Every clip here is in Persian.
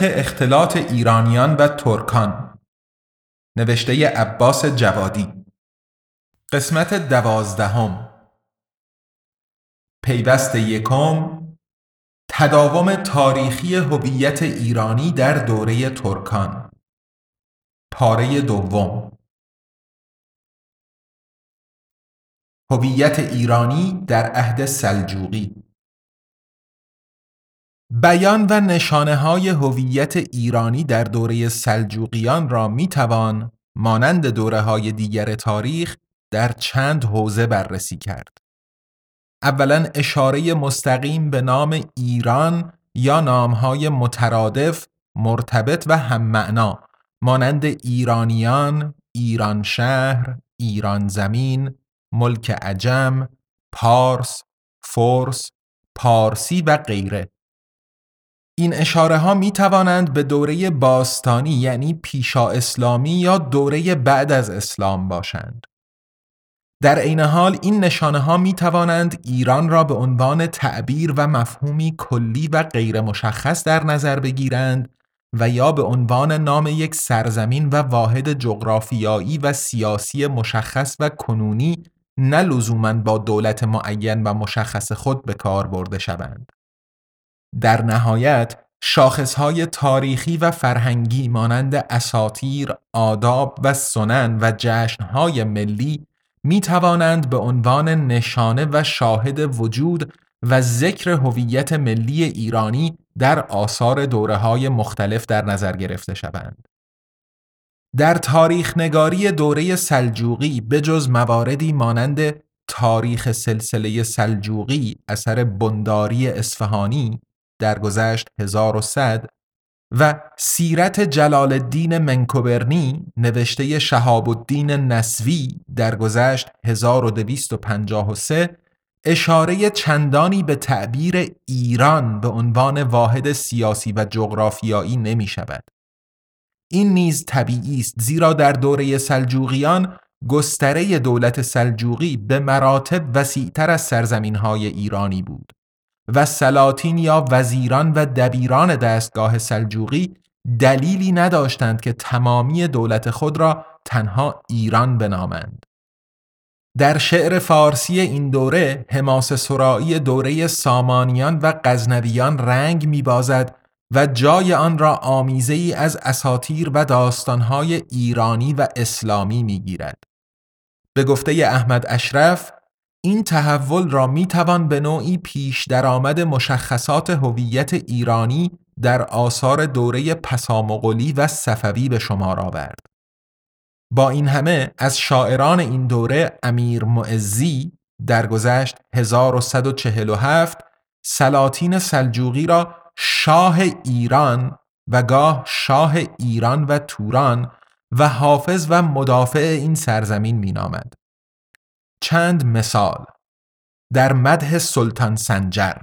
تاریخ اختلاط ایرانیان و ترکان. نوشته عباس جوادی. قسمت دوازدهم. پیوست یکم. تداوم تاریخی هویت ایرانی در دوره ترکان. پاره دوم. هویت ایرانی در عهد سلجوقی. بیان و نشانه های هویت ایرانی در دوره سلجوقیان را می توان مانند دوره های دیگر تاریخ در چند حوزه بررسی کرد. اولا اشاره مستقیم به نام ایران یا نامهای مترادف، مرتبط و هم معنا مانند ایرانیان، ایران شهر، ایران زمین، ملک عجم، پارس، فورس، پارسی و غیره این اشاره ها می توانند به دوره باستانی یعنی پیشا اسلامی یا دوره بعد از اسلام باشند. در عین حال این نشانه ها می توانند ایران را به عنوان تعبیر و مفهومی کلی و غیر مشخص در نظر بگیرند و یا به عنوان نام یک سرزمین و واحد جغرافیایی و سیاسی مشخص و کنونی نه لزوما با دولت معین و مشخص خود به کار برده شوند. در نهایت شاخصهای تاریخی و فرهنگی مانند اساتیر، آداب و سنن و جشنهای ملی می توانند به عنوان نشانه و شاهد وجود و ذکر هویت ملی ایرانی در آثار دوره های مختلف در نظر گرفته شوند. در تاریخ نگاری دوره سلجوقی بجز مواردی مانند تاریخ سلسله سلجوقی اثر بنداری اصفهانی درگذشت 1100 و سیرت جلال الدین منکوبرنی نوشته شهاب الدین نسوی درگذشت 1253 اشاره چندانی به تعبیر ایران به عنوان واحد سیاسی و جغرافیایی نمی شود. این نیز طبیعی است زیرا در دوره سلجوقیان گستره دولت سلجوقی به مراتب وسیعتر از سرزمین های ایرانی بود. و سلاطین یا وزیران و دبیران دستگاه سلجوقی دلیلی نداشتند که تمامی دولت خود را تنها ایران بنامند. در شعر فارسی این دوره حماس سرایی دوره سامانیان و غزنویان رنگ میبازد و جای آن را آمیزه ای از اساتیر و داستانهای ایرانی و اسلامی می‌گیرد. به گفته احمد اشرف این تحول را می توان به نوعی پیش درآمد مشخصات هویت ایرانی در آثار دوره پسامغلی و صفوی به شمار آورد. با این همه از شاعران این دوره امیر معزی گذشت 1147 سلاطین سلجوقی را شاه ایران و گاه شاه ایران و توران و حافظ و مدافع این سرزمین مینامد. چند مثال. در مده سلطان سنجر.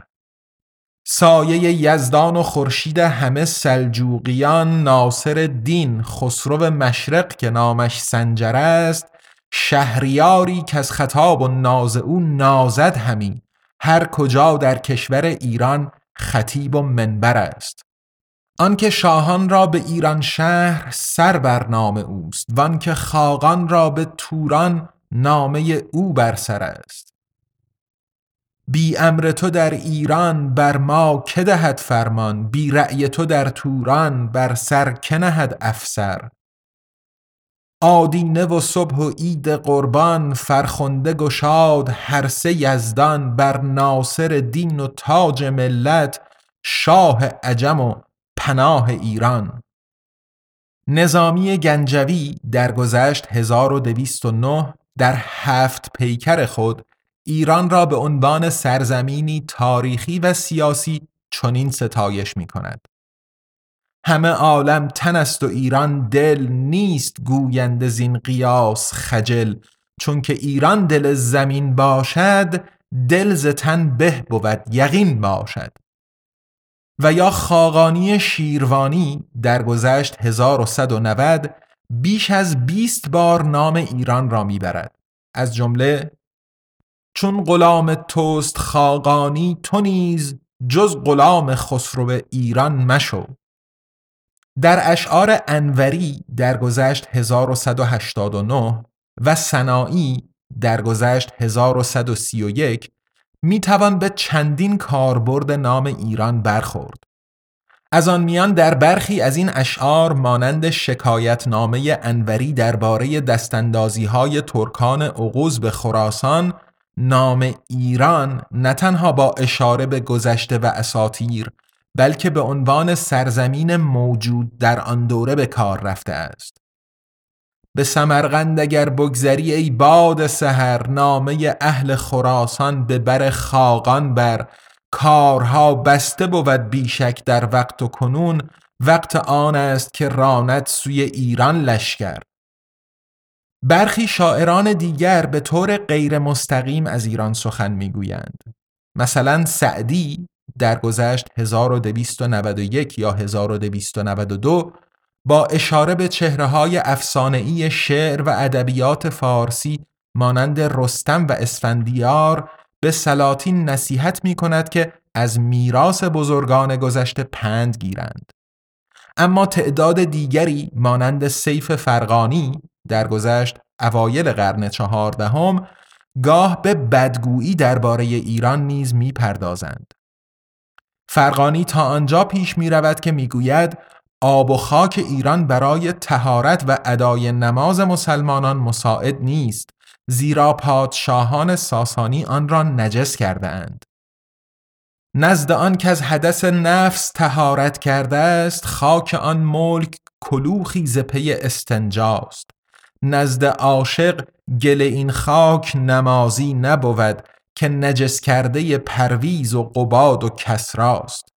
سایه یزدان و خورشید همه سلجوقیان ناصر دین خسرو مشرق که نامش سنجر است شهریاری که از خطاب و ناز او نازد همی. هر کجا در کشور ایران خطیب و منبر است. آنکه شاهان را به ایران شهر سر بر نام اوست وانکه خاقان را به توران نامه او بر سر است. بی امر تو در ایران بر ما که دهد فرمان بی رأی تو در توران بر سر که نهد افسر. آدینه و صبح و عید قربان فرخنده گشاد هر سه یزدان بر ناصر دین و تاج ملت شاه عجم و پناه ایران. نظامی گنجوی در گذشت 1209 در هفت پیکر خود ایران را به عنوان سرزمینی تاریخی و سیاسی چنین ستایش می کند همه عالم تن است و ایران دل نیست گویند زین قیاس خجل. چون که ایران دل زمین باشد دل ز تن به بود یقین باشد. و یا خاقانی شیروانی در گذشت 1190 بیش از 20 بار نام ایران را می‌برد از جمله چون غلام توست خاقانی تو نیز جز غلام خسرو ایران مشو در اشعار انوری درگذشت 1189 و سنایی درگذشت 1131 می توان به چندین کاربرد نام ایران برخورد. از آن میان در برخی از این اشعار مانند شکایت نامه انوری درباره دستاندازی های ترکان عقوز به خراسان نام ایران نه تنها با اشاره به گذشته و اساتیر بلکه به عنوان سرزمین موجود در آن دوره به کار رفته است. به سمرقند اگر بگذری ای باد سحر نامه اهل خراسان به بر خاقان بر کارها بسته بود بیشک در وقت و کنون وقت آن است که راند سوی ایران لشکر. برخی شاعران دیگر به طور غیر مستقیم از ایران سخن می‌گویند. مثلا سعدی در گذشت 1291 یا 1292 با اشاره به چهره های شعر و ادبیات فارسی مانند رستم و اسفندیار به سلاطین نصیحت می کند که از میراث بزرگان گذشته پند گیرند. اما تعداد دیگری مانند سیف فرغانی در گذشت اوایل قرن چهاردهم گاه به بدگویی درباره ایران نیز می‌پردازند. فرغانی تا آنجا پیش می رود که می‌گوید آب و خاک ایران برای تهارت و ادای نماز مسلمانان مساعد نیست زیرا پادشاهان ساسانی آن را نجس کرده اند. نزد آن که از حدث نفس تهارت کرده است خاک آن ملک کلوخی زپی استنجاست نزد عاشق گل این خاک نمازی نبود که نجس کرده پرویز و قباد و کسراست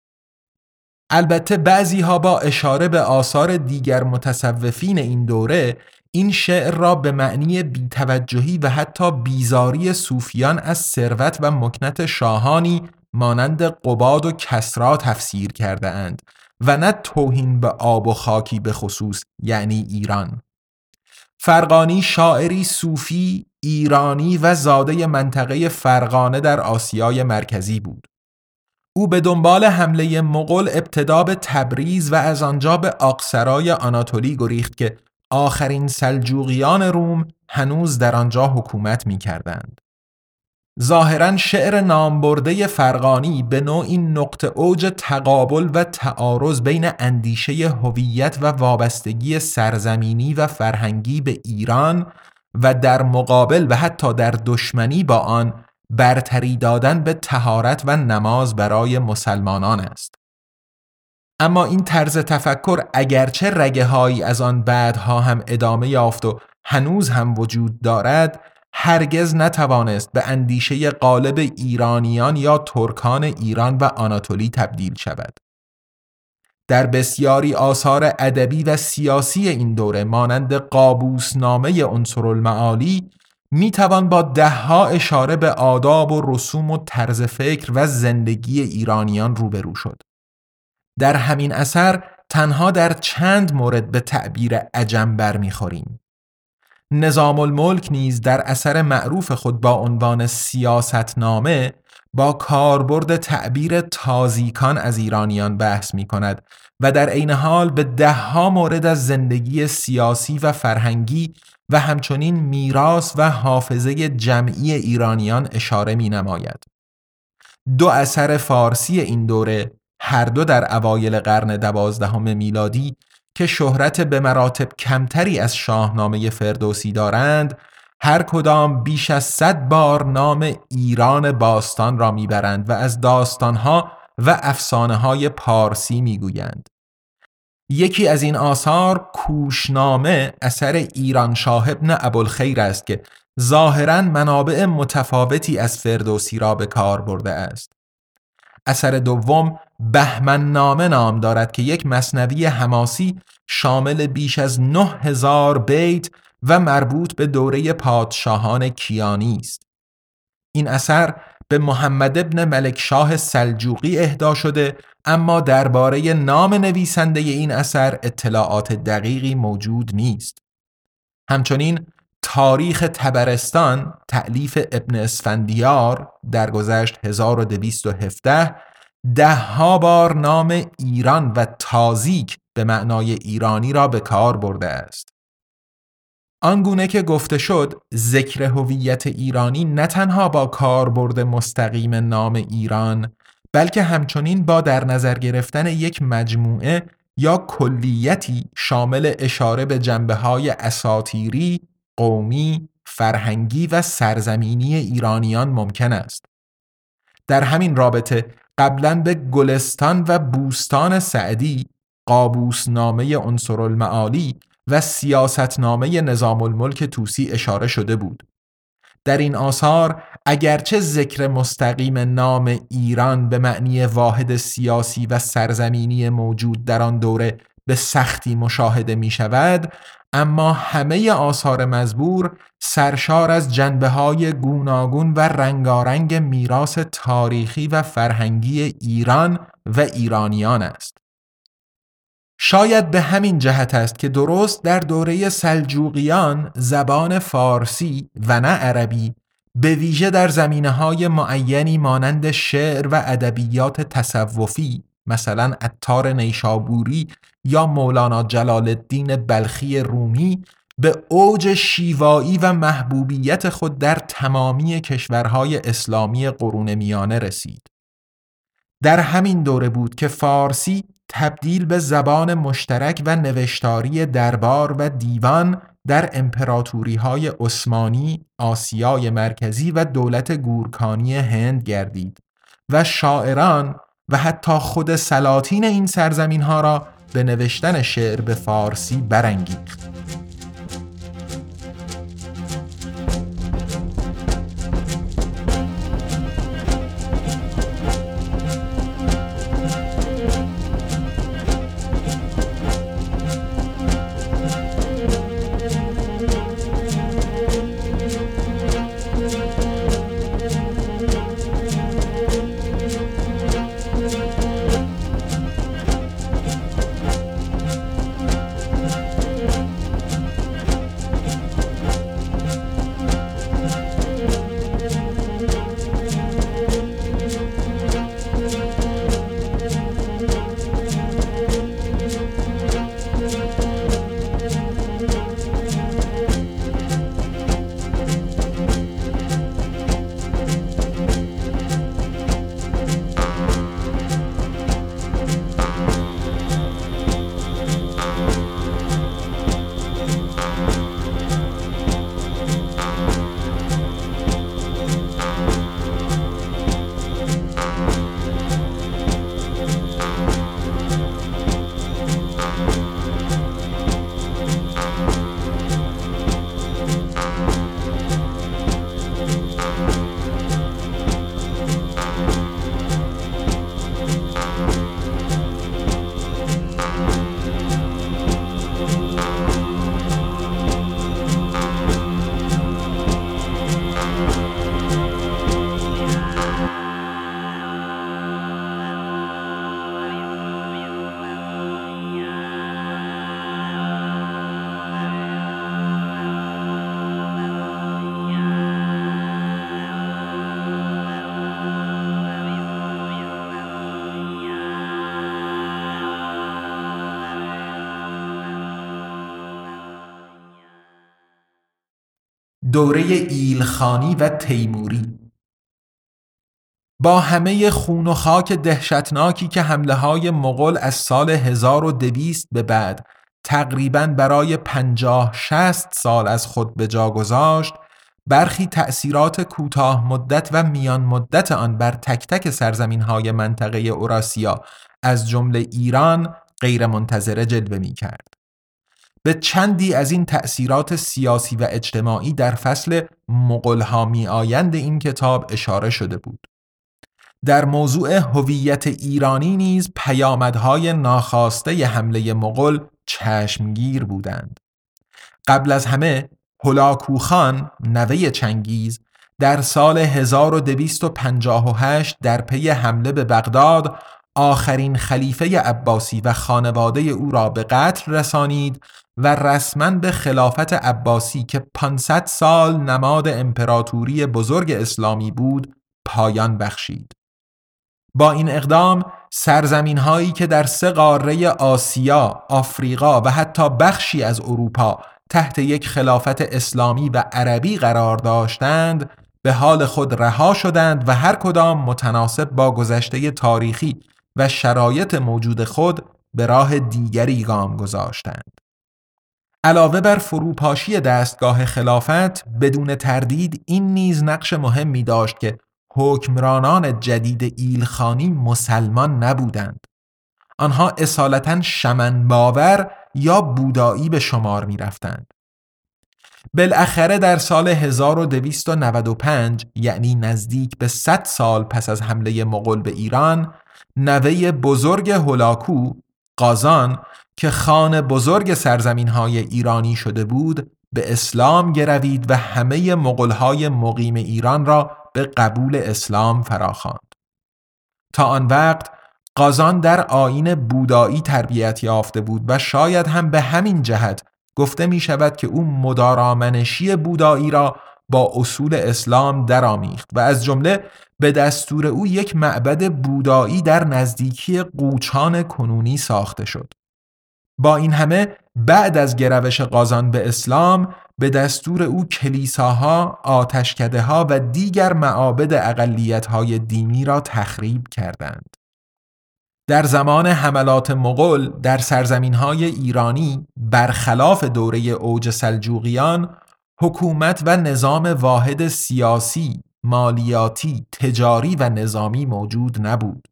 البته بعضی ها با اشاره به آثار دیگر متصوفین این دوره این شعر را به معنی بیتوجهی و حتی بیزاری صوفیان از ثروت و مکنت شاهانی مانند قباد و کسرا تفسیر کرده اند و نه توهین به آب و خاکی به خصوص یعنی ایران. فرقانی شاعری صوفی ایرانی و زاده منطقه فرغانه در آسیای مرکزی بود. او به دنبال حمله مغول ابتدا به تبریز و از آنجا به آقسرای آناتولی گریخت که آخرین سلجوقیان روم هنوز در آنجا حکومت می کردند. ظاهرا شعر نامبرده فرغانی به نوعی نقطه اوج تقابل و تعارض بین اندیشه هویت و وابستگی سرزمینی و فرهنگی به ایران و در مقابل و حتی در دشمنی با آن برتری دادن به تهارت و نماز برای مسلمانان است. اما این طرز تفکر اگرچه رگه هایی از آن بعدها هم ادامه یافت و هنوز هم وجود دارد هرگز نتوانست به اندیشه قالب ایرانیان یا ترکان ایران و آناتولی تبدیل شود. در بسیاری آثار ادبی و سیاسی این دوره مانند قابوسنامه عنصر المعالی می توان با دهها اشاره به آداب و رسوم و طرز فکر و زندگی ایرانیان روبرو شد. در همین اثر تنها در چند مورد به تعبیر عجم برمیخوریم. نظام الملک نیز در اثر معروف خود با عنوان سیاستنامه با کاربرد تعبیر تازیکان از ایرانیان بحث می کند و در عین حال به دهها مورد از زندگی سیاسی و فرهنگی و همچنین میراث و حافظه جمعی ایرانیان اشاره می نماید. دو اثر فارسی این دوره هر دو در اوایل قرن دوازدهم میلادی که شهرت به مراتب کمتری از شاهنامه فردوسی دارند هر کدام بیش از صد بار نام ایران باستان را می‌برند و از داستانها و افسانه های پارسی می‌گویند. یکی از این آثار کوشنامه اثر ایران شاه ابن ابوالخیر است که ظاهرا منابع متفاوتی از فردوسی را به کار برده است. اثر دوم بهمن نامه نام دارد که یک مصنوی حماسی شامل بیش از نه هزار بیت و مربوط به دوره پادشاهان کیانی است. این اثر به محمد ابن ملک شاه سلجوقی اهدا شده اما درباره نام نویسنده این اثر اطلاعات دقیقی موجود نیست. همچنین تاریخ تبرستان تعلیف ابن اسفندیار در گذشت 1217 ده ها بار نام ایران و تازیک به معنای ایرانی را به کار برده است. آنگونه که گفته شد ذکر هویت ایرانی نه تنها با کاربرد مستقیم نام ایران بلکه همچنین با در نظر گرفتن یک مجموعه یا کلیتی شامل اشاره به جنبه های اساتیری، قومی، فرهنگی و سرزمینی ایرانیان ممکن است. در همین رابطه قبلا به گلستان و بوستان سعدی قابوسنامه عنصر المعالی و سیاستنامه نظام الملک توسی اشاره شده بود. در این آثار اگرچه ذکر مستقیم نام ایران به معنی واحد سیاسی و سرزمینی موجود در آن دوره به سختی مشاهده می شود اما همه آثار مزبور سرشار از جنبه های گوناگون و رنگارنگ میراث تاریخی و فرهنگی ایران و ایرانیان است. شاید به همین جهت است که درست در دوره سلجوقیان زبان فارسی و نه عربی به ویژه در زمینه های معینی مانند شعر و ادبیات تصوفی مثلا اتار نیشابوری یا مولانا جلال الدین بلخی رومی به اوج شیوایی و محبوبیت خود در تمامی کشورهای اسلامی قرون میانه رسید. در همین دوره بود که فارسی تبدیل به زبان مشترک و نوشتاری دربار و دیوان در امپراتوری های عثمانی، آسیای مرکزی و دولت گورکانی هند گردید و شاعران و حتی خود سلاطین این سرزمین ها را به نوشتن شعر به فارسی برانگیخت. دوره ایلخانی و تیموری با همه خون و خاک دهشتناکی که حمله های مغول از سال 1200 به بعد تقریبا برای پنجاه شست سال از خود به جا گذاشت برخی تأثیرات کوتاه مدت و میان مدت آن بر تک تک سرزمین های منطقه اوراسیا از جمله ایران غیر منتظره جلوه می کرد. به چندی از این تأثیرات سیاسی و اجتماعی در فصل مغلها می آیند این کتاب اشاره شده بود. در موضوع هویت ایرانی نیز پیامدهای ناخواسته حمله مغول چشمگیر بودند. قبل از همه هلاکوخان نوه چنگیز در سال 1258 در پی حمله به بغداد آخرین خلیفه عباسی و خانواده او را به قتل رسانید و رسما به خلافت عباسی که 500 سال نماد امپراتوری بزرگ اسلامی بود پایان بخشید. با این اقدام سرزمین هایی که در سه قاره آسیا، آفریقا و حتی بخشی از اروپا تحت یک خلافت اسلامی و عربی قرار داشتند به حال خود رها شدند و هر کدام متناسب با گذشته تاریخی و شرایط موجود خود به راه دیگری گام گذاشتند. علاوه بر فروپاشی دستگاه خلافت بدون تردید این نیز نقش مهمی داشت که حکمرانان جدید ایلخانی مسلمان نبودند. آنها اصالتا شمن باور یا بودایی به شمار می رفتند. بالاخره در سال 1295 یعنی نزدیک به 100 سال پس از حمله مغول به ایران نوه بزرگ هولاکو قازان که خان بزرگ سرزمین های ایرانی شده بود به اسلام گروید و همه مغلهای مقیم ایران را به قبول اسلام فراخواند. تا آن وقت قازان در آین بودایی تربیت یافته بود و شاید هم به همین جهت گفته می شود که او مدارامنشی بودایی را با اصول اسلام درآمیخت و از جمله به دستور او یک معبد بودایی در نزدیکی قوچان کنونی ساخته شد. با این همه بعد از گروش قازان به اسلام به دستور او کلیساها، آتشکده ها و دیگر معابد اقلیت های دینی را تخریب کردند. در زمان حملات مغول در سرزمین های ایرانی برخلاف دوره اوج سلجوقیان حکومت و نظام واحد سیاسی، مالیاتی، تجاری و نظامی موجود نبود.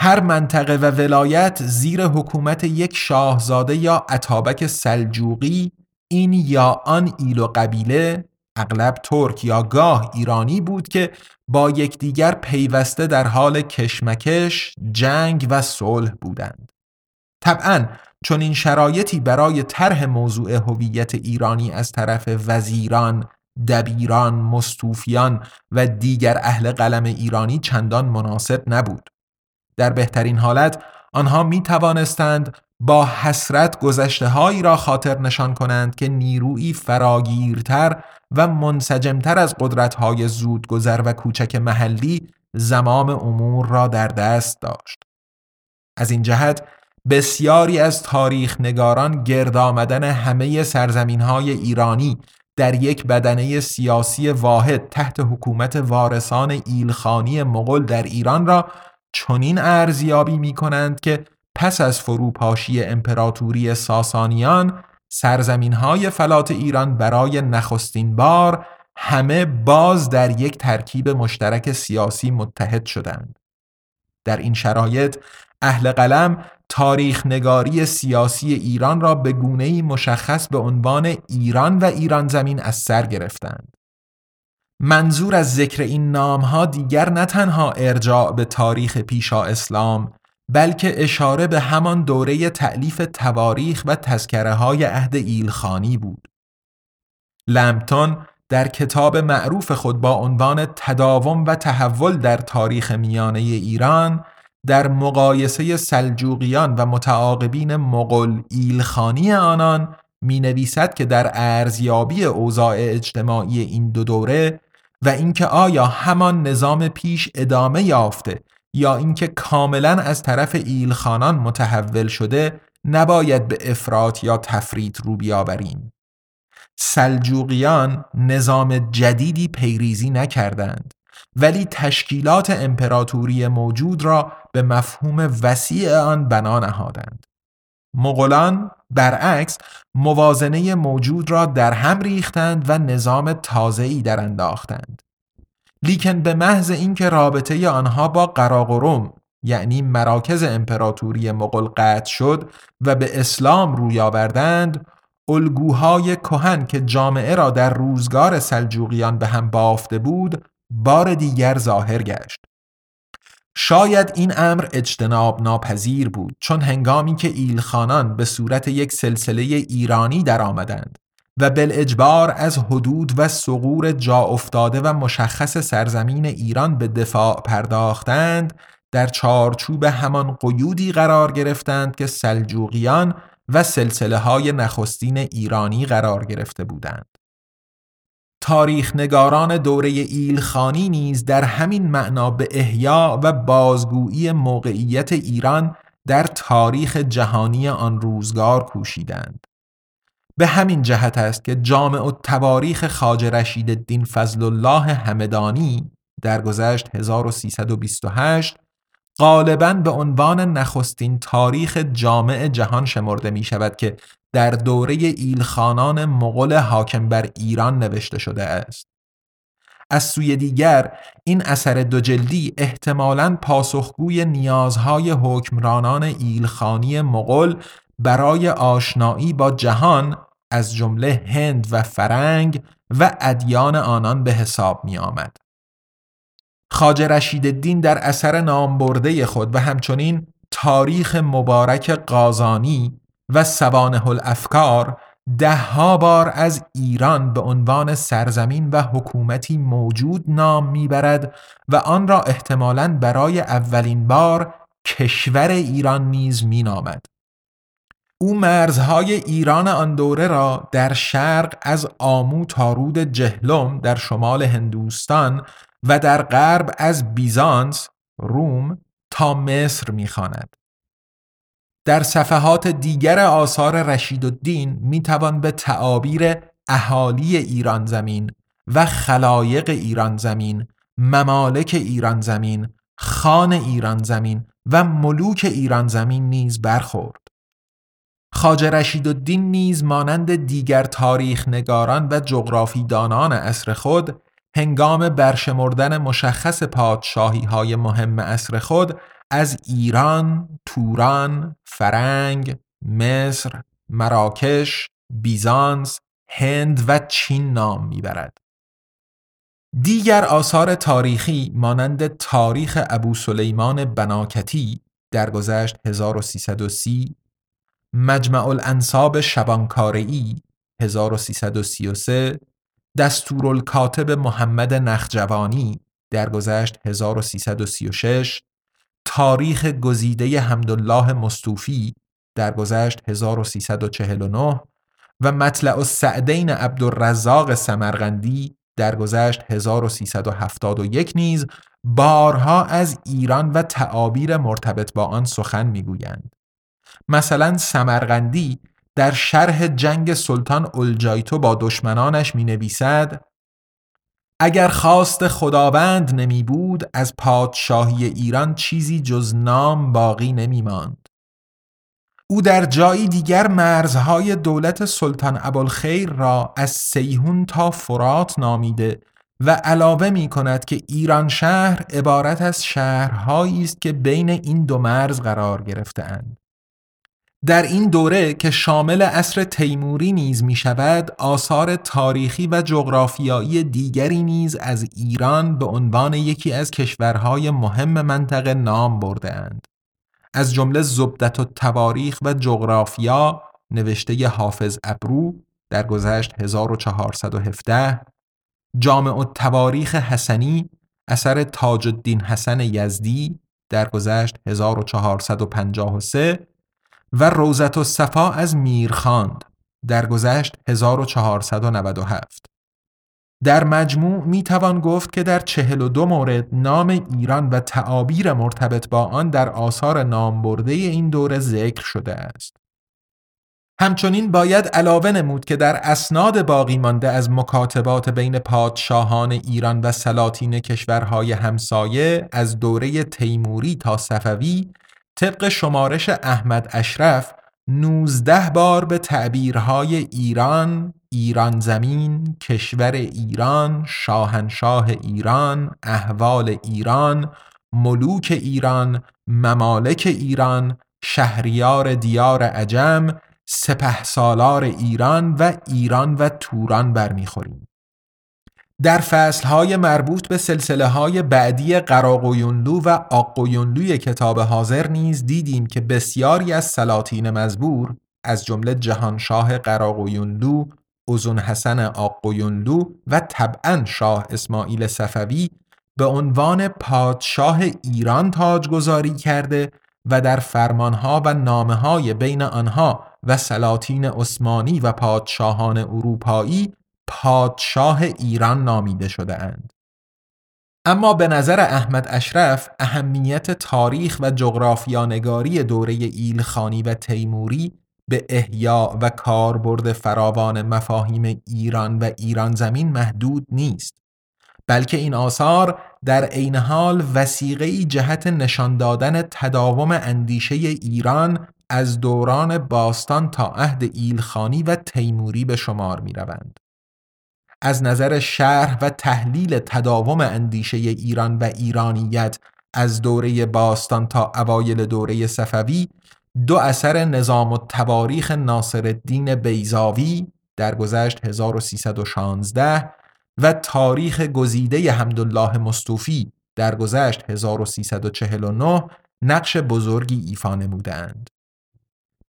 هر منطقه و ولایت زیر حکومت یک شاهزاده یا عطابک سلجوقی این یا آن ایل و قبیله اغلب ترک یا گاه ایرانی بود که با یکدیگر پیوسته در حال کشمکش، جنگ و صلح بودند. طبعا چون این شرایطی برای طرح موضوع هویت ایرانی از طرف وزیران، دبیران، مستوفیان و دیگر اهل قلم ایرانی چندان مناسب نبود. در بهترین حالت آنها می توانستند با حسرت گذشته هایی را خاطر نشان کنند که نیرویی فراگیرتر و منسجمتر از قدرت های زودگذر و کوچک محلی زمام امور را در دست داشت. از این جهت بسیاری از تاریخ نگاران گرد آمدن همه سرزمین های ایرانی در یک بدنه سیاسی واحد تحت حکومت وارثان ایلخانی مغول در ایران را چنین ارزیابی می کنند که پس از فروپاشی امپراتوری ساسانیان سرزمین های فلات ایران برای نخستین بار همه باز در یک ترکیب مشترک سیاسی متحد شدند. در این شرایط اهل قلم تاریخ نگاری سیاسی ایران را به گونه‌ای مشخص به عنوان ایران و ایران زمین از سر گرفتند. منظور از ذکر این نام ها دیگر نه تنها ارجاع به تاریخ پیشا اسلام بلکه اشاره به همان دوره تعلیف تواریخ و تذکره های عهد ایلخانی بود. لمپتون در کتاب معروف خود با عنوان تداوم و تحول در تاریخ میانه ایران در مقایسه سلجوقیان و متعاقبین مغل ایلخانی آنان می نویسد که در ارزیابی اوضاع اجتماعی این دو دوره و اینکه آیا همان نظام پیش ادامه یافته یا اینکه کاملا از طرف ایلخانان متحول شده نباید به افراط یا تفرید رو بیاوریم. سلجوقیان نظام جدیدی پیریزی نکردند ولی تشکیلات امپراتوری موجود را به مفهوم وسیع آن بنا نهادند. مغولان برعکس موازنه موجود را در هم ریختند و نظام تازه‌ای در انداختند. لیکن به محض اینکه رابطه آنها با قراقرم یعنی مراکز امپراتوری مغول قطع شد و به اسلام روی آوردند الگوهای کهن که جامعه را در روزگار سلجوقیان به هم بافته بود بار دیگر ظاهر گشت شاید این امر اجتناب ناپذیر بود چون هنگامی که ایلخانان به صورت یک سلسله ایرانی درآمدند و اجبار از حدود و سقور جا افتاده و مشخص سرزمین ایران به دفاع پرداختند در چارچوب همان قیودی قرار گرفتند که سلجوقیان و سلسله های نخستین ایرانی قرار گرفته بودند. تاریخ نگاران دوره ایلخانی نیز در همین معنا به احیا و بازگویی موقعیت ایران در تاریخ جهانی آن روزگار کوشیدند. به همین جهت است که جامع و تواریخ خاج رشید الدین فضل الله همدانی در گذشت 1328 غالبا به عنوان نخستین تاریخ جامع جهان شمرده می شود که در دوره ایلخانان مغول حاکم بر ایران نوشته شده است. از سوی دیگر این اثر دو جلدی احتمالاً پاسخگوی نیازهای حکمرانان ایلخانی مغول برای آشنایی با جهان از جمله هند و فرنگ و ادیان آنان به حساب می آمد. خاج رشید الدین در اثر نامبرده خود و همچنین تاریخ مبارک قازانی و سوانه الافکار دهها بار از ایران به عنوان سرزمین و حکومتی موجود نام می‌برد و آن را احتمالاً برای اولین بار کشور ایران نیز مینامد. او مرزهای ایران آن دوره را در شرق از آمو تا رود جهلم در شمال هندوستان و در غرب از بیزانس روم تا مصر می‌خواند. در صفحات دیگر آثار رشید الدین می توان به تعابیر اهالی ایران زمین و خلایق ایران زمین، ممالک ایران زمین، خان ایران زمین و ملوک ایران زمین نیز برخورد. خاج رشید الدین نیز مانند دیگر تاریخ نگاران و جغرافیدانان عصر خود هنگام برشمردن مشخص پادشاهی های مهم عصر خود از ایران، توران، فرنگ، مصر، مراکش، بیزانس، هند و چین نام می‌برد. دیگر آثار تاریخی مانند تاریخ ابو سلیمان بناکتی در گذشت 1330 مجمع الانصاب شبانکاری 1333 دستورالکاتب محمد نخجوانی در گذشت 1336 تاریخ گزیده حمدالله مستوفی در گذشت 1349 و مطلع السعدین عبدالرزاق سمرغندی در گذشت 1371 نیز بارها از ایران و تعابیر مرتبط با آن سخن می‌گویند. مثلا سمرغندی در شرح جنگ سلطان الجایتو با دشمنانش می نویسد اگر خواست خداوند نمی بود از پادشاهی ایران چیزی جز نام باقی نمی ماند. او در جایی دیگر مرزهای دولت سلطان ابوالخیر را از سیهون تا فرات نامیده و علاوه می کند که ایران شهر عبارت از شهرهایی است که بین این دو مرز قرار گرفتهاند. در این دوره که شامل عصر تیموری نیز می شود آثار تاریخی و جغرافیایی دیگری نیز از ایران به عنوان یکی از کشورهای مهم منطقه نام برده اند. از جمله زبدت و تواریخ و جغرافیا نوشته حافظ ابرو در گذشت 1417 جامع و تواریخ حسنی اثر تاج الدین حسن یزدی در گذشت 1453 و روزت و صفا از میرخاند در گذشت 1497 در مجموع می توان گفت که در 42 مورد نام ایران و تعابیر مرتبط با آن در آثار نامبرده این دوره ذکر شده است. همچنین باید علاوه نمود که در اسناد باقی مانده از مکاتبات بین پادشاهان ایران و سلاطین کشورهای همسایه از دوره تیموری تا صفوی طبق شمارش احمد اشرف 19 بار به تعبیرهای ایران، ایران زمین، کشور ایران، شاهنشاه ایران، احوال ایران، ملوک ایران، ممالک ایران، شهریار دیار عجم، سپه سالار ایران و ایران و توران برمیخوریم. در فصلهای مربوط به سلسله های بعدی قراقویونلو و آقویونلوی کتاب حاضر نیز دیدیم که بسیاری از سلاطین مزبور از جمله جهانشاه قراقویونلو، اوزون حسن آقویونلو و طبعا شاه اسماعیل صفوی به عنوان پادشاه ایران تاجگذاری کرده و در فرمانها و نامه های بین آنها و سلاطین عثمانی و پادشاهان اروپایی پادشاه ایران نامیده شده اند. اما به نظر احمد اشرف اهمیت تاریخ و جغرافیانگاری دوره ایلخانی و تیموری به احیا و کاربرد فراوان مفاهیم ایران و ایران زمین محدود نیست بلکه این آثار در عین حال وسیقه جهت نشان دادن تداوم اندیشه ایران از دوران باستان تا عهد ایلخانی و تیموری به شمار می روند. از نظر شرح و تحلیل تداوم اندیشه ایران و ایرانیت از دوره باستان تا اوایل دوره صفوی دو اثر نظام و تواریخ ناصر الدین بیزاوی در گذشت 1316 و تاریخ گزیده حمدالله مستوفی در گذشت 1349 نقش بزرگی ایفا نمودند.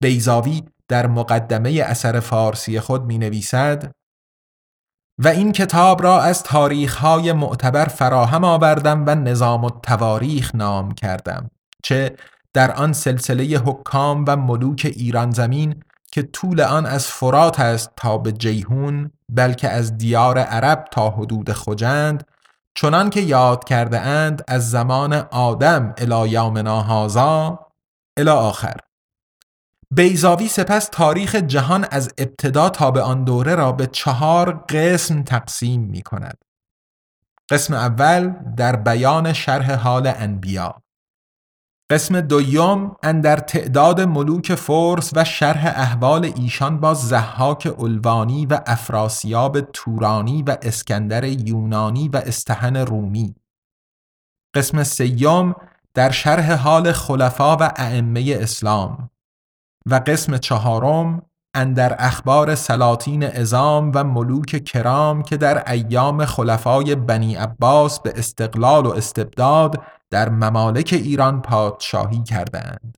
بیزاوی در مقدمه اثر فارسی خود می نویسد و این کتاب را از تاریخهای معتبر فراهم آوردم و نظام و تواریخ نام کردم چه در آن سلسله حکام و ملوک ایران زمین که طول آن از فرات است تا به جیهون بلکه از دیار عرب تا حدود خجند چنان که یاد کرده اند از زمان آدم الی یومنا هازا الی آخر. بیزاوی سپس تاریخ جهان از ابتدا تا به آن دوره را به چهار قسم تقسیم می کند. قسم اول در بیان شرح حال انبیا. قسم دوم اندر تعداد ملوک فرس و شرح احوال ایشان با زحاک الوانی و افراسیاب تورانی و اسکندر یونانی و استهن رومی. قسم سیوم در شرح حال خلفا و ائمه اسلام. و قسم چهارم اندر اخبار سلاطین ازام و ملوک کرام که در ایام خلفای بنی عباس به استقلال و استبداد در ممالک ایران پادشاهی کردند.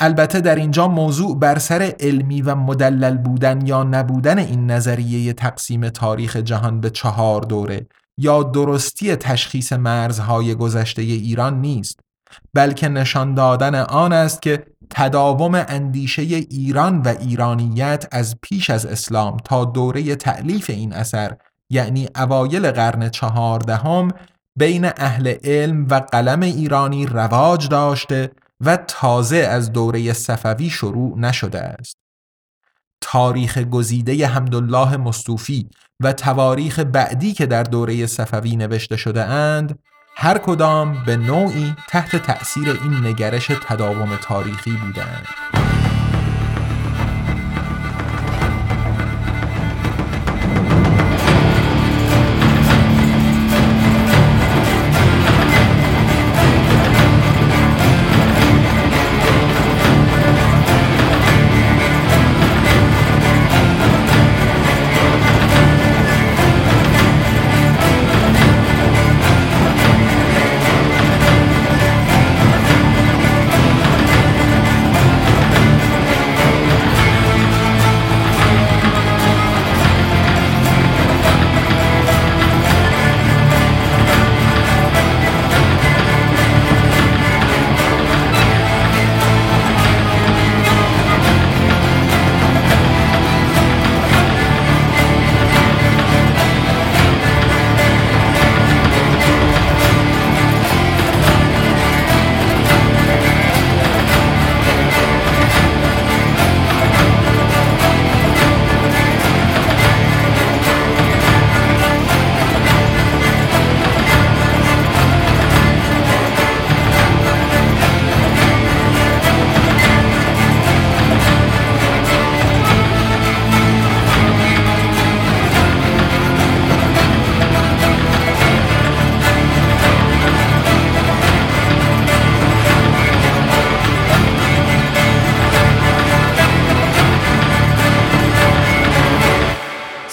البته در اینجا موضوع بر سر علمی و مدلل بودن یا نبودن این نظریه تقسیم تاریخ جهان به چهار دوره یا درستی تشخیص مرزهای گذشته ایران نیست بلکه نشان دادن آن است که تداوم اندیشه ایران و ایرانیت از پیش از اسلام تا دوره تعلیف این اثر یعنی اوایل قرن چهاردهم بین اهل علم و قلم ایرانی رواج داشته و تازه از دوره صفوی شروع نشده است. تاریخ گزیده حمدالله مستوفی و تواریخ بعدی که در دوره صفوی نوشته شده اند هر کدام به نوعی تحت تأثیر این نگرش تداوم تاریخی بودند.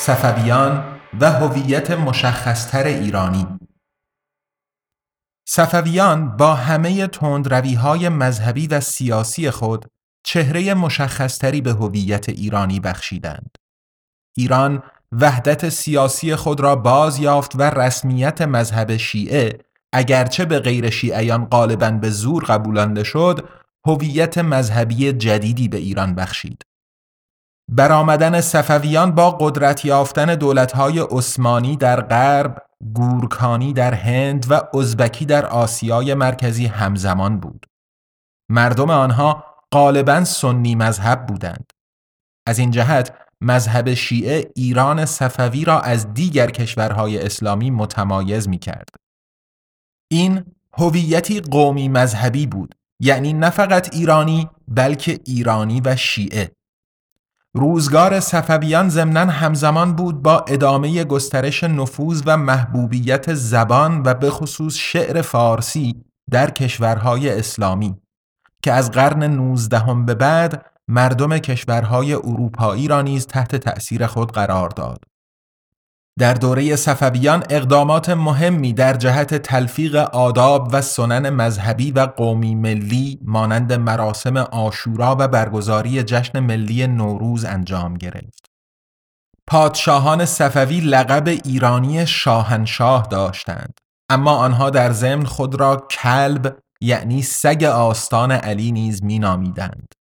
صفویان و هویت مشخصتر ایرانی صفویان با همه تندرویهای مذهبی و سیاسی خود چهره مشخصتری به هویت ایرانی بخشیدند. ایران وحدت سیاسی خود را باز یافت و رسمیت مذهب شیعه اگرچه به غیر شیعیان غالبا به زور قبولانده شد هویت مذهبی جدیدی به ایران بخشید. برآمدن صفویان با قدرت یافتن دولت‌های عثمانی در غرب، گورکانی در هند و ازبکی در آسیای مرکزی همزمان بود. مردم آنها غالبا سنی مذهب بودند. از این جهت مذهب شیعه ایران صفوی را از دیگر کشورهای اسلامی متمایز می کرد. این هویتی قومی مذهبی بود یعنی نه فقط ایرانی بلکه ایرانی و شیعه روزگار صفویان ضمنا همزمان بود با ادامه گسترش نفوذ و محبوبیت زبان و به خصوص شعر فارسی در کشورهای اسلامی که از قرن 19 به بعد مردم کشورهای اروپایی را نیز تحت تأثیر خود قرار داد. در دوره صفویان اقدامات مهمی در جهت تلفیق آداب و سنن مذهبی و قومی ملی مانند مراسم آشورا و برگزاری جشن ملی نوروز انجام گرفت. پادشاهان صفوی لقب ایرانی شاهنشاه داشتند اما آنها در ضمن خود را کلب یعنی سگ آستان علی نیز مینامیدند.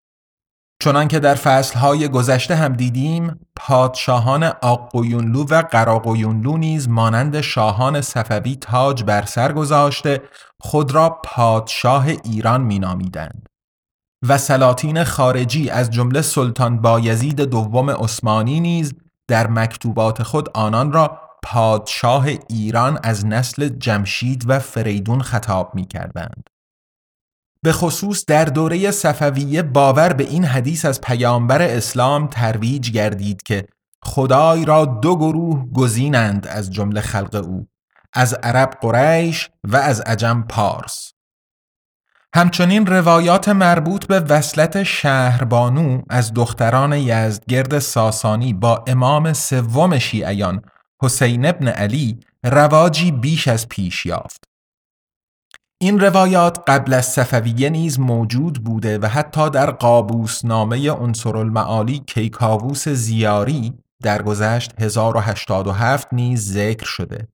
چنان که در فصلهای گذشته هم دیدیم پادشاهان آقویونلو و قراقویونلو نیز مانند شاهان صفوی تاج بر سر گذاشته خود را پادشاه ایران مینامیدند و سلاطین خارجی از جمله سلطان بایزید دوم عثمانی نیز در مکتوبات خود آنان را پادشاه ایران از نسل جمشید و فریدون خطاب می کردند. به خصوص در دوره صفویه باور به این حدیث از پیامبر اسلام ترویج گردید که خدای را دو گروه گزینند از جمله خلق او از عرب قریش و از عجم پارس. همچنین روایات مربوط به وصلت شهربانو از دختران یزدگرد ساسانی با امام سوم شیعیان حسین ابن علی رواجی بیش از پیش یافت. این روایات قبل از صفویه نیز موجود بوده و حتی در قابوس نامه المعالی کیکاووس زیاری در گذشت 1087 نیز ذکر شده.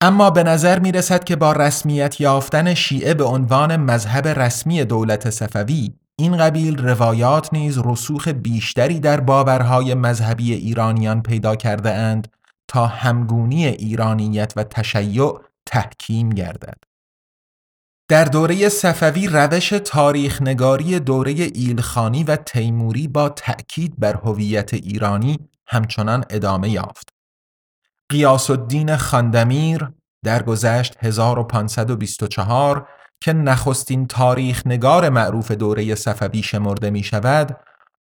اما به نظر می رسد که با رسمیت یافتن شیعه به عنوان مذهب رسمی دولت صفوی این قبیل روایات نیز رسوخ بیشتری در باورهای مذهبی ایرانیان پیدا کرده اند تا همگونی ایرانیت و تشیع تحکیم گردد. در دوره صفوی روش تاریخ نگاری دوره ایلخانی و تیموری با تأکید بر هویت ایرانی همچنان ادامه یافت. قیاس الدین خاندمیر در گذشت 1524 که نخستین تاریخ نگار معروف دوره صفوی شمرده می شود،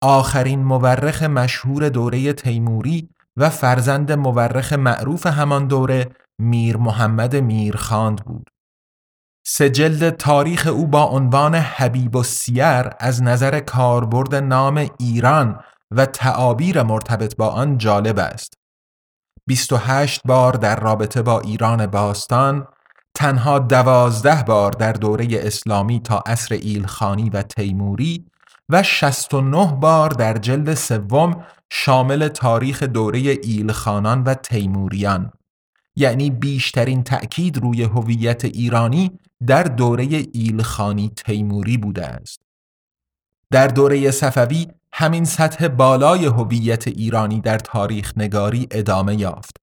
آخرین مورخ مشهور دوره تیموری و فرزند مورخ معروف همان دوره میر محمد میرخاند بود. سجل تاریخ او با عنوان حبیب و سیر از نظر کاربرد نام ایران و تعابیر مرتبط با آن جالب است. 28 بار در رابطه با ایران باستان، تنها دوازده بار در دوره اسلامی تا عصر ایلخانی و تیموری و 69 بار در جلد سوم شامل تاریخ دوره ایلخانان و تیموریان یعنی بیشترین تأکید روی هویت ایرانی در دوره ایلخانی تیموری بوده است. در دوره صفوی همین سطح بالای هویت ایرانی در تاریخ نگاری ادامه یافت.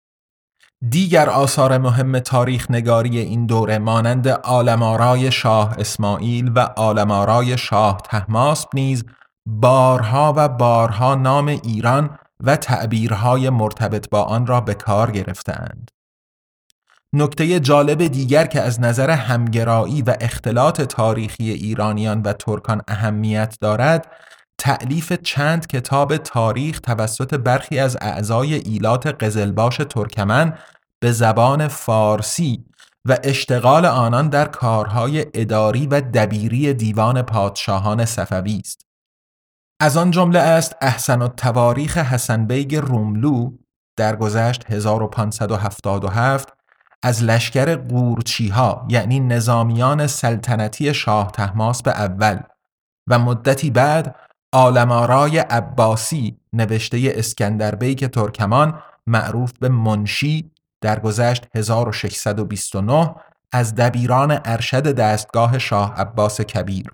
دیگر آثار مهم تاریخ نگاری این دوره مانند آلمارای شاه اسماعیل و آلمارای شاه تحماسب نیز بارها و بارها نام ایران و تعبیرهای مرتبط با آن را به کار گرفتند. نکته جالب دیگر که از نظر همگرایی و اختلاط تاریخی ایرانیان و ترکان اهمیت دارد تعلیف چند کتاب تاریخ توسط برخی از اعضای ایلات قزلباش ترکمن به زبان فارسی و اشتغال آنان در کارهای اداری و دبیری دیوان پادشاهان صفوی است. از آن جمله است احسن التواریخ حسن بیگ روملو درگذشت 1577 از لشکر قورچی ها یعنی نظامیان سلطنتی شاه تهماسب اول و مدتی بعد عالم‌آرای عباسی نوشته اسکندر بیک ترکمان معروف به منشی درگذشت 1629 از دبیران ارشد دستگاه شاه عباس کبیر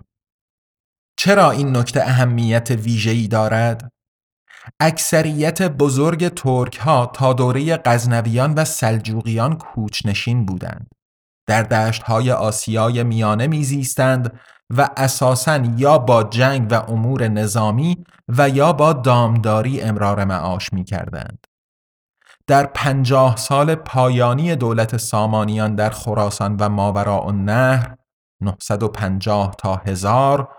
چرا این نکته اهمیت ویژه‌ای دارد؟ اکثریت بزرگ ترک ها تا دوره غزنویان و سلجوقیان کوچنشین بودند. در دشت های آسیای میانه میزیستند و اساساً یا با جنگ و امور نظامی و یا با دامداری امرار معاش می کردند. در پنجاه سال پایانی دولت سامانیان در خراسان و ماوراء النهر 950 تا 1000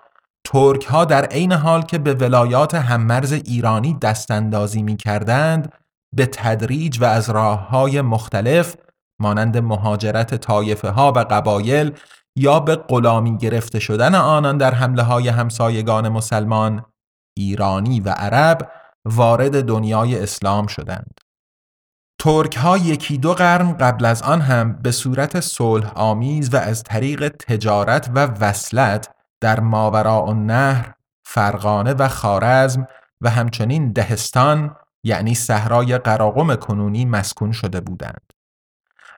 ترک ها در عین حال که به ولایات هممرز ایرانی دستاندازی می کردند به تدریج و از راه های مختلف مانند مهاجرت طایفه ها و قبایل یا به غلامی گرفته شدن آنان در حمله های همسایگان مسلمان ایرانی و عرب وارد دنیای اسلام شدند. ترک ها یکی دو قرن قبل از آن هم به صورت صلح آمیز و از طریق تجارت و وصلت در ماوراء النهر، فرغانه و خارزم و همچنین دهستان یعنی صحرای قراقم کنونی مسکون شده بودند.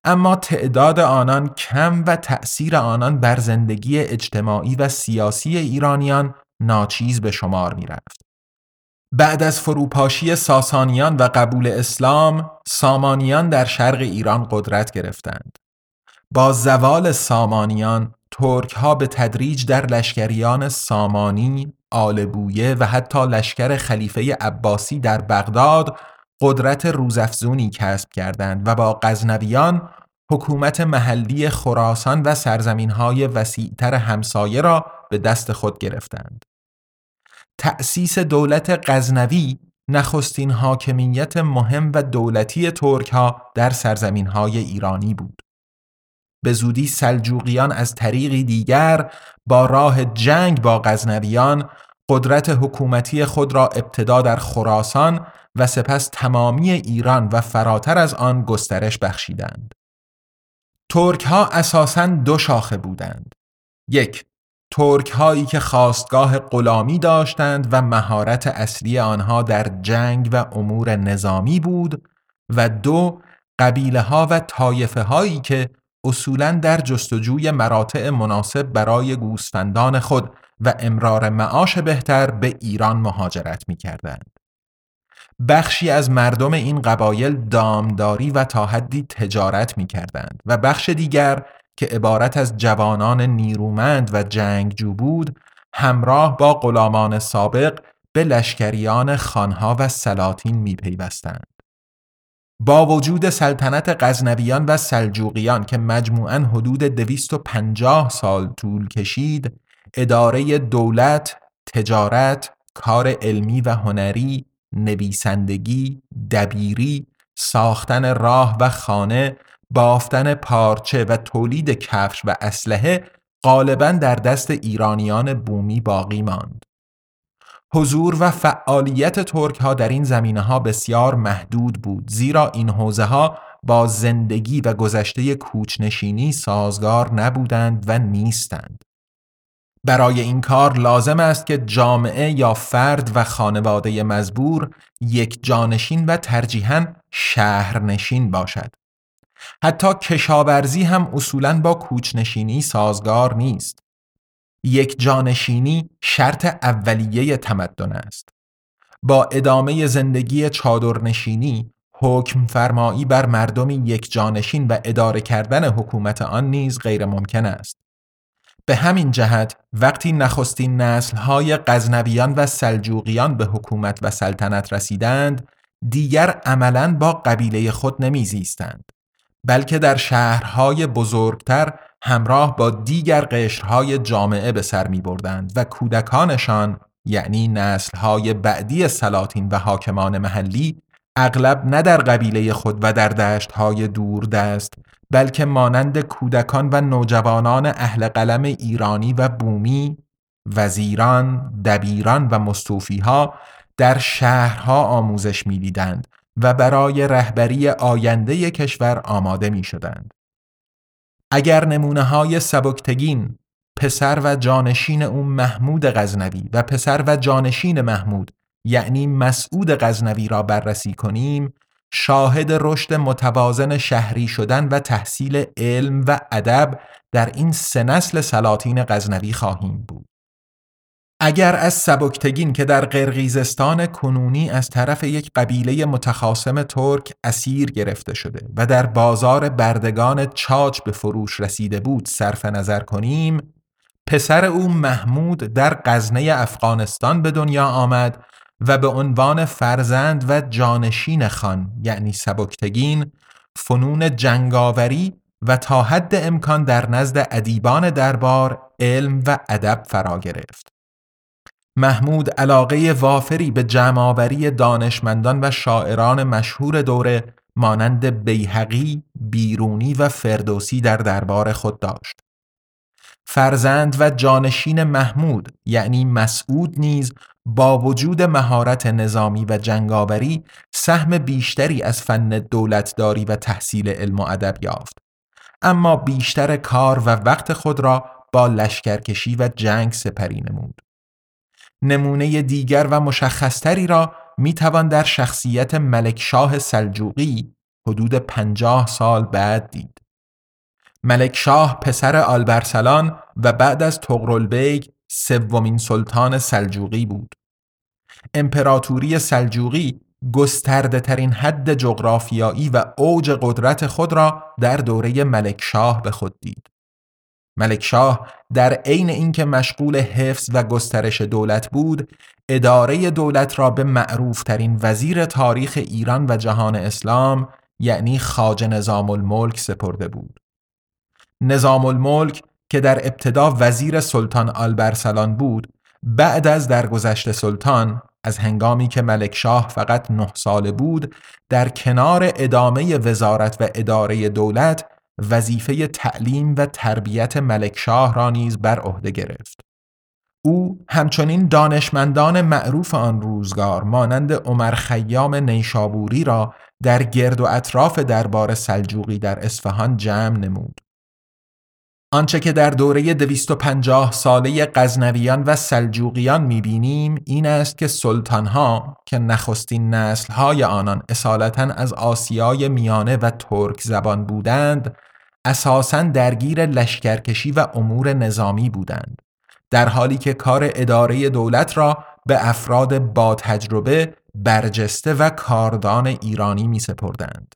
اما تعداد آنان کم و تأثیر آنان بر زندگی اجتماعی و سیاسی ایرانیان ناچیز به شمار می رفت. بعد از فروپاشی ساسانیان و قبول اسلام، سامانیان در شرق ایران قدرت گرفتند. با زوال سامانیان، ترک ها به تدریج در لشکریان سامانی، آلبویه و حتی لشکر خلیفه عباسی در بغداد قدرت روزافزونی کسب کردند و با غزنویان حکومت محلی خراسان و سرزمین های وسیعتر همسایه را به دست خود گرفتند. تأسیس دولت غزنوی نخستین حاکمیت مهم و دولتی ترک ها در سرزمین های ایرانی بود. به زودی سلجوقیان از طریقی دیگر با راه جنگ با غزنویان قدرت حکومتی خود را ابتدا در خراسان و سپس تمامی ایران و فراتر از آن گسترش بخشیدند. ترک ها اساساً دو شاخه بودند. یک ترک هایی که خواستگاه غلامی داشتند و مهارت اصلی آنها در جنگ و امور نظامی بود و دو قبیله ها و طایفه هایی که اصولا در جستجوی مراتع مناسب برای گوسفندان خود و امرار معاش بهتر به ایران مهاجرت می کردند. بخشی از مردم این قبایل دامداری و تا حدی تجارت می کردند و بخش دیگر که عبارت از جوانان نیرومند و جنگجو بود همراه با غلامان سابق به لشکریان خانها و سلاطین می پیوستند. با وجود سلطنت غزنویان و سلجوقیان که مجموعاً حدود 250 سال طول کشید، اداره دولت، تجارت، کار علمی و هنری، نویسندگی، دبیری، ساختن راه و خانه، بافتن پارچه و تولید کفش و اسلحه غالبا در دست ایرانیان بومی باقی ماند. حضور و فعالیت ترک ها در این زمینه ها بسیار محدود بود زیرا این حوزه ها با زندگی و گذشته کوچنشینی سازگار نبودند و نیستند. برای این کار لازم است که جامعه یا فرد و خانواده مزبور یک جانشین و ترجیحاً شهرنشین باشد. حتی کشاورزی هم اصولاً با کوچنشینی سازگار نیست. یک جانشینی شرط اولیه تمدن است. با ادامه زندگی چادرنشینی حکم فرمایی بر مردمی یک جانشین و اداره کردن حکومت آن نیز غیر ممکن است. به همین جهت وقتی نخستین نسلهای غزنویان و سلجوقیان به حکومت و سلطنت رسیدند دیگر عملا با قبیله خود نمیزیستند بلکه در شهرهای بزرگتر همراه با دیگر قشرهای جامعه به سر می بردند و کودکانشان یعنی نسلهای بعدی سلاطین و حاکمان محلی اغلب نه در قبیله خود و در دشتهای دست بلکه مانند کودکان و نوجوانان اهل قلم ایرانی و بومی وزیران، دبیران و مستوفیها در شهرها آموزش می‌دیدند و برای رهبری آینده کشور آماده می شدند. اگر نمونه های سبکتگین پسر و جانشین او محمود غزنوی و پسر و جانشین محمود یعنی مسعود غزنوی را بررسی کنیم شاهد رشد متوازن شهری شدن و تحصیل علم و ادب در این سه نسل سلاطین غزنوی خواهیم بود. اگر از سبکتگین که در قرقیزستان کنونی از طرف یک قبیله متخاصم ترک اسیر گرفته شده و در بازار بردگان چاچ به فروش رسیده بود صرف نظر کنیم پسر او محمود در غزنه افغانستان به دنیا آمد و به عنوان فرزند و جانشین خان یعنی سبکتگین فنون جنگاوری و تا حد امکان در نزد ادیبان دربار علم و ادب فرا گرفت. محمود علاقه وافری به جمعآوری دانشمندان و شاعران مشهور دوره مانند بیهقی، بیرونی و فردوسی در دربار خود داشت. فرزند و جانشین محمود یعنی مسعود نیز با وجود مهارت نظامی و جنگاوری سهم بیشتری از فن دولتداری و تحصیل علم و ادب یافت اما بیشتر کار و وقت خود را با لشکرکشی و جنگ سپری نمود نمونه دیگر و مشخصتری را می توان در شخصیت ملکشاه سلجوقی حدود پنجاه سال بعد دید. ملکشاه پسر آلبرسلان و بعد از تغرلبیگ سومین سلطان سلجوقی بود. امپراتوری سلجوقی گسترده ترین حد جغرافیایی و اوج قدرت خود را در دوره ملکشاه به خود دید. ملکشاه در عین اینکه مشغول حفظ و گسترش دولت بود، اداره دولت را به معروف ترین وزیر تاریخ ایران و جهان اسلام یعنی خاج نظام الملک سپرده بود. نظام الملک که در ابتدا وزیر سلطان آلبرسلان بود بعد از درگذشت سلطان از هنگامی که ملکشاه فقط نه ساله بود در کنار ادامه وزارت و اداره دولت وظیفه تعلیم و تربیت ملکشاه را نیز بر عهده گرفت. او همچنین دانشمندان معروف آن روزگار مانند عمر خیام نیشابوری را در گرد و اطراف دربار سلجوقی در اصفهان جمع نمود. آنچه که در دوره 250 ساله غزنویان و سلجوقیان می‌بینیم این است که سلطانها که نخستین نسلهای آنان اصالتا از آسیای میانه و ترک زبان بودند اساسا درگیر لشکرکشی و امور نظامی بودند در حالی که کار اداره دولت را به افراد با تجربه برجسته و کاردان ایرانی می سپردند.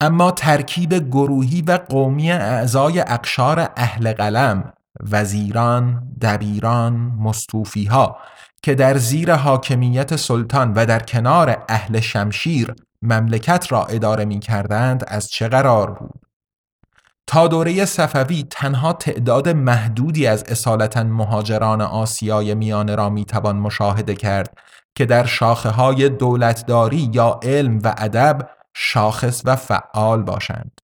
اما ترکیب گروهی و قومی اعضای اقشار اهل قلم وزیران، دبیران، مستوفی ها که در زیر حاکمیت سلطان و در کنار اهل شمشیر مملکت را اداره می کردند از چه قرار بود؟ تا دوره صفوی تنها تعداد محدودی از اصالتا مهاجران آسیای میانه را می توان مشاهده کرد که در شاخه های دولتداری یا علم و ادب شاخص و فعال باشند.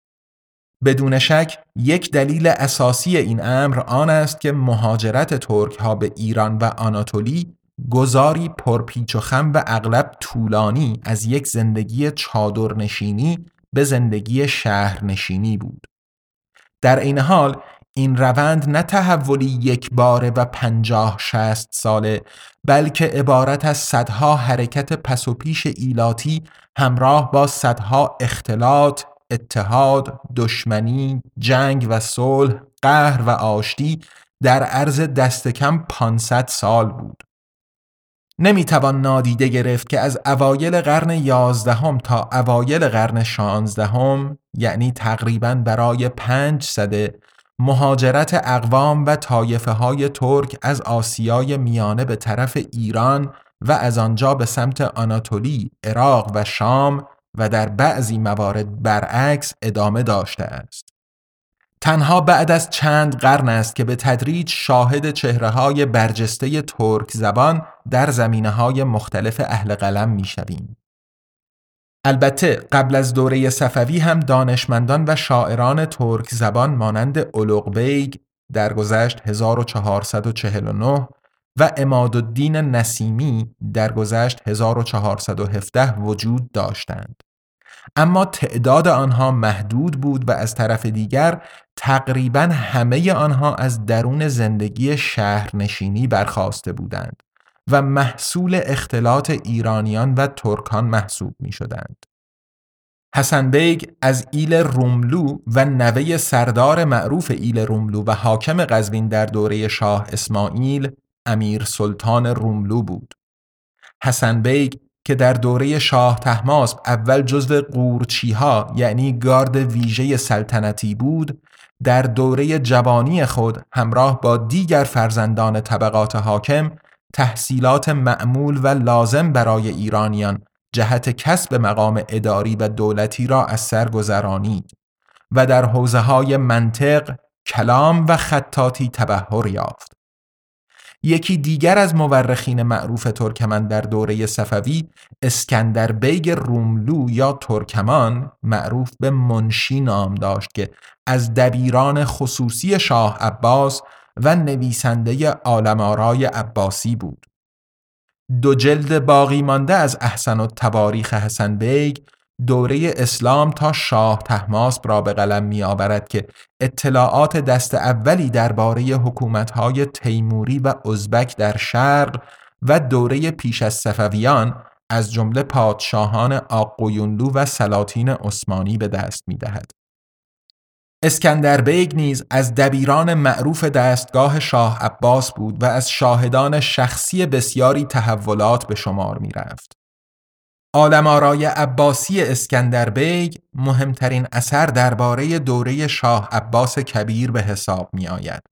بدون شک یک دلیل اساسی این امر آن است که مهاجرت ترک ها به ایران و آناتولی گذاری پرپیچ و خم و اغلب طولانی از یک زندگی چادرنشینی به زندگی شهرنشینی بود. در این حال این روند نه تحولی یک باره و پنجاه شست ساله بلکه عبارت از صدها حرکت پس و پیش ایلاتی همراه با صدها اختلاط، اتحاد، دشمنی، جنگ و صلح، قهر و آشتی در عرض دست کم 500 سال بود. نمی‌توان نادیده گرفت که از اوایل قرن یازدهم تا اوایل قرن شانزدهم یعنی تقریبا برای پنج صده مهاجرت اقوام و طایفه های ترک از آسیای میانه به طرف ایران و از آنجا به سمت آناتولی، عراق و شام و در بعضی موارد برعکس ادامه داشته است. تنها بعد از چند قرن است که به تدریج شاهد چهره های برجسته ترک زبان در زمینه های مختلف اهل قلم می شویم. البته قبل از دوره صفوی هم دانشمندان و شاعران ترک زبان مانند اولوغ بیگ درگذشت 1449 و عمادالدین نسیمی درگذشت 1417 وجود داشتند. اما تعداد آنها محدود بود و از طرف دیگر تقریبا همه آنها از درون زندگی شهرنشینی برخاسته بودند و محصول اختلاط ایرانیان و ترکان محسوب می شدند. حسن بیگ از ایل روملو و نوه سردار معروف ایل روملو و حاکم قزوین در دوره شاه اسماعیل امیر سلطان روملو بود. حسن بیگ که در دوره شاه تحماسب اول جزو قورچیها یعنی گارد ویژه سلطنتی بود در دوره جوانی خود همراه با دیگر فرزندان طبقات حاکم تحصیلات معمول و لازم برای ایرانیان جهت کسب مقام اداری و دولتی را از سر گذرانید و در حوزه های منطق، کلام و خطاطی تبحر یافت. یکی دیگر از مورخین معروف ترکمن در دوره صفوی اسکندر بیگ روملو یا ترکمان معروف به منشی نام داشت که از دبیران خصوصی شاه عباس و نویسنده عالم‌آرای عباسی بود. دو جلد باقی مانده از احسن التواریخ حسن بیگ دوره اسلام تا شاه تحماسب را به قلم می آورد که اطلاعات دست اولی درباره حکومتهای تیموری و ازبک در شرق و دوره پیش از صفویان از جمله پادشاهان آقویونلو و سلاطین عثمانی به دست می دهد. اسکندر بیگ نیز از دبیران معروف دستگاه شاه عباس بود و از شاهدان شخصی بسیاری تحولات به شمار می رفت. عالم‌آرای عباسی اسکندر بیگ مهمترین اثر درباره دوره شاه عباس کبیر به حساب می آید.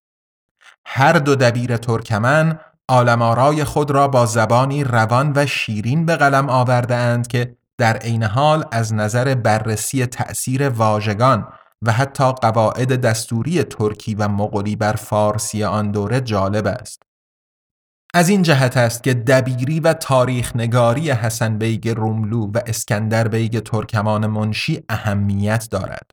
هر دو دبیر ترکمن عالم‌آرای خود را با زبانی روان و شیرین به قلم آورده اند که در عین حال از نظر بررسی تأثیر واژگان و حتی قواعد دستوری ترکی و مغولی بر فارسی آن دوره جالب است. از این جهت است که دبیری و تاریخ نگاری حسن بیگ روملو و اسکندر بیگ ترکمان منشی اهمیت دارد.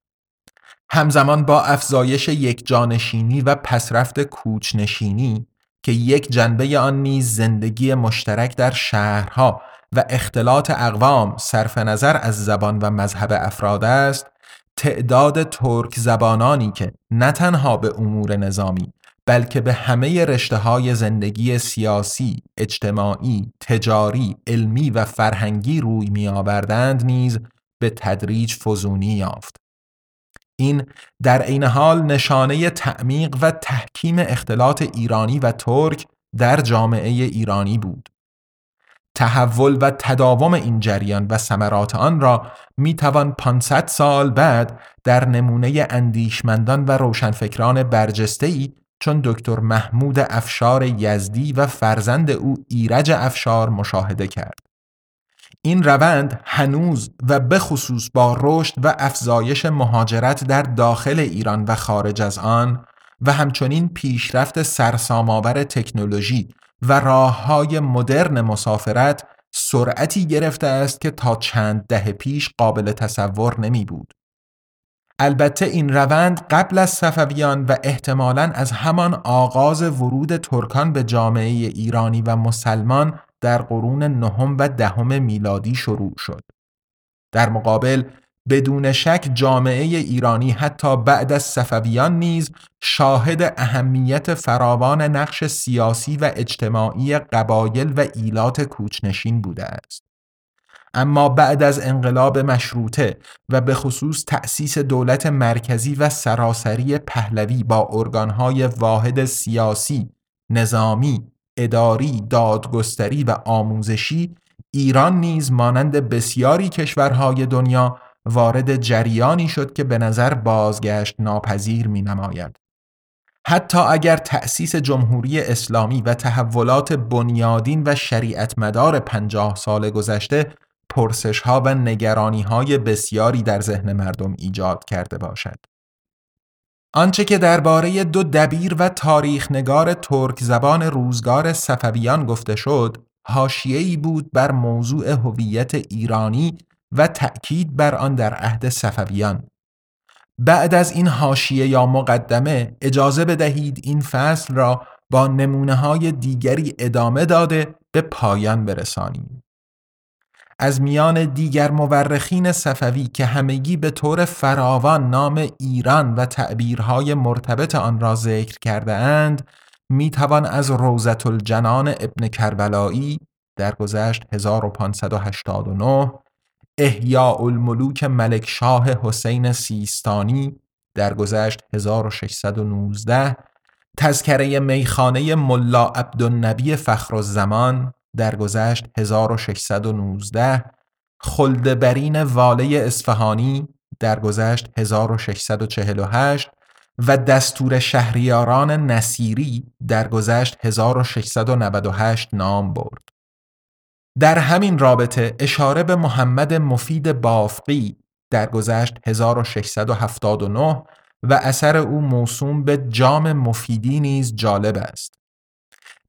همزمان با افزایش یکجانشینی و پسرفت کوچ‌نشینی که یک جنبه آن نیز زندگی مشترک در شهرها و اختلاط اقوام صرف نظر از زبان و مذهب افراد است تعداد ترک زبانانی که نه تنها به امور نظامی بلکه به همه رشته های زندگی سیاسی، اجتماعی، تجاری، علمی و فرهنگی روی می آوردند نیز به تدریج فزونی یافت. این در عین حال نشانه تعمیق و تحکیم اختلاط ایرانی و ترک در جامعه ایرانی بود. تحول و تداوم این جریان و ثمرات آن را می توان 500 سال بعد در نمونه اندیشمندان و روشنفکران برجسته ای چون دکتر محمود افشار یزدی و فرزند او ایرج افشار مشاهده کرد. این روند هنوز و به خصوص با رشد و افزایش مهاجرت در داخل ایران و خارج از آن و همچنین پیشرفت سرسام‌آور تکنولوژی و راه های مدرن مسافرت سرعتی گرفته است که تا چند دهه پیش قابل تصور نمی بود. البته این روند قبل از صفویان و احتمالاً از همان آغاز ورود ترکان به جامعه ایرانی و مسلمان در قرون نهم و دهم میلادی شروع شد. در مقابل بدون شک جامعه ایرانی حتی بعد از صفویان نیز شاهد اهمیت فراوان نقش سیاسی و اجتماعی قبایل و ایلات کوچنشین بوده است. اما بعد از انقلاب مشروطه و به خصوص تأسیس دولت مرکزی و سراسری پهلوی با ارگانهای واحد سیاسی، نظامی، اداری، دادگستری و آموزشی ایران نیز مانند بسیاری کشورهای دنیا وارد جریانی شد که به نظر بازگشت ناپذیر می نماید. حتی اگر تأسیس جمهوری اسلامی و تحولات بنیادین و شریعت مدار پنجاه سال گذشته پرسش ها و نگرانی های بسیاری در ذهن مردم ایجاد کرده باشد. آنچه که درباره دو دبیر و تاریخ نگار ترک زبان روزگار صفویان گفته شد، حاشیه‌ای بود بر موضوع هویت ایرانی و تأکید بر آن در عهد صفویان. بعد از این حاشیه یا مقدمه اجازه بدهید این فصل را با نمونه های دیگری ادامه داده به پایان برسانیم. از میان دیگر مورخین صفوی که همگی به طور فراوان نام ایران و تعبیرهای مرتبط آن را ذکر کرده اند می توان از روزت الجنان ابن کربلایی گذشت 1589 احیاء الملوک ملک شاه حسین سیستانی گذشت 1619 تذکره میخانه ملا عبدالنبی فخر الزمان گذشت 1619 خلدبرین واله اصفهانی گذشت 1648 و دستور شهریاران نصیری گذشت 1698 نام برد. در همین رابطه اشاره به محمد مفید بافقی گذشت 1679 و اثر او موسوم به جام مفیدی نیز جالب است.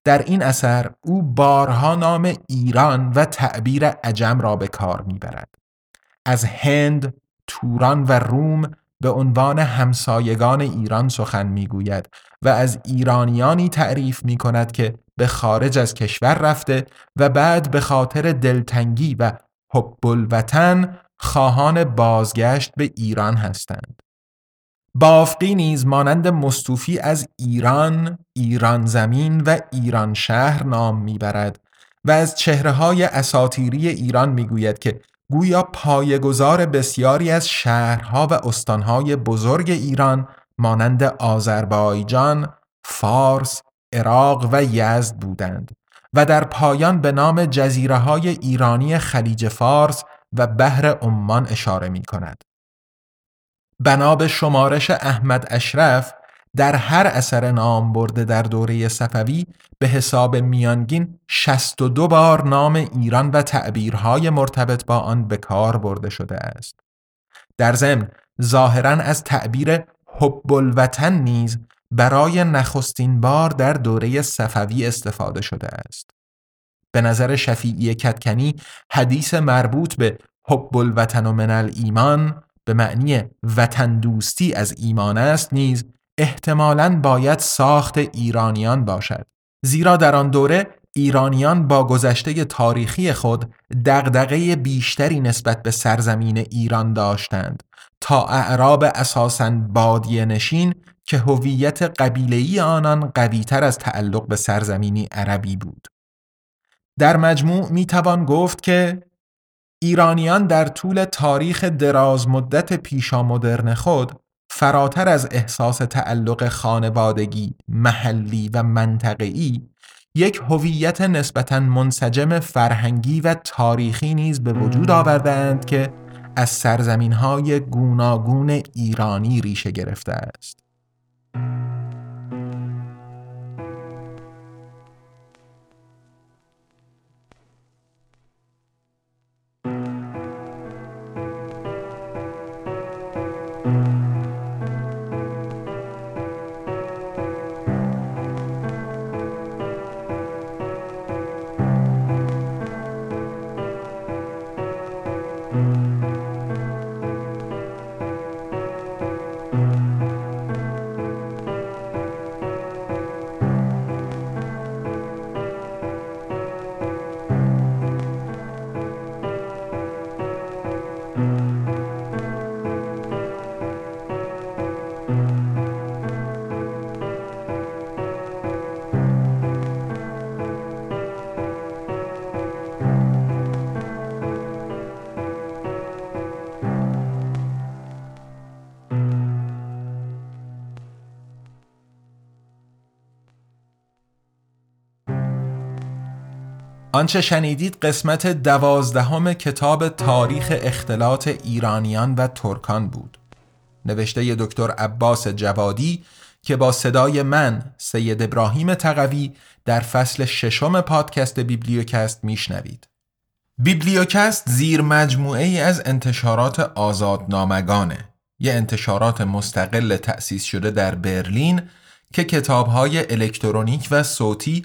در این اثر او بارها نام ایران و تعبیر عجم را به کار می‌برد. از هند، توران و روم به عنوان همسایگان ایران سخن می‌گوید و از ایرانیانی تعریف می کند که به خارج از کشور رفته و بعد به خاطر دلتنگی و حب الوطن خواهان بازگشت به ایران هستند. بافقی نیز مانند مستوفی از ایران، ایران زمین و ایران شهر نام می‌برد و از چهره های اساتیری ایران می‌گوید که گویا پایگزار بسیاری از شهرها و استانهای بزرگ ایران مانند آذربایجان، فارس، عراق و یزد بودند و در پایان به نام جزیره های ایرانی خلیج فارس و بحر عمان اشاره می کند. بنا به شمارش احمد اشرف در هر اثر نام برده در دوره صفوی به حساب میانگین 62 بار نام ایران و تعبیرهای مرتبط با آن به کار برده شده است. در ضمن ظاهرا از تعبیر حب الوطن نیز برای نخستین بار در دوره صفوی استفاده شده است. به نظر شفیعی کتکنی حدیث مربوط به حب الوطن و من ایمان به معنی وطن دوستی از ایمان است نیز احتمالاً باید ساخت ایرانیان باشد زیرا در آن دوره ایرانیان با گذشته تاریخی خود دغدغه بیشتری نسبت به سرزمین ایران داشتند تا اعراب اساساً بادیه نشین که هویت قبیله‌ای آنان قویتر از تعلق به سرزمینی عربی بود. در مجموع می توان گفت که ایرانیان در طول تاریخ دراز مدت پیشا مدرن خود فراتر از احساس تعلق خانوادگی، محلی و منطقه‌ای یک هویت نسبتا منسجم فرهنگی و تاریخی نیز به وجود آوردند که از سرزمین‌های گوناگون ایرانی ریشه گرفته است. آنچه شنیدید قسمت دوازدهم کتاب تاریخ اختلاط ایرانیان و ترکان بود. نوشته دکتر عباس جوادی که با صدای من سید ابراهیم تقوی در فصل ششم پادکست بیبلیوکست میشنوید. بیبلیوکست زیر مجموعه ای از انتشارات آزادنامگانه. یه انتشارات مستقل تأسیس شده در برلین که کتابهای الکترونیک و صوتی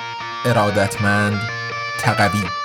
ارادتمند تقوی.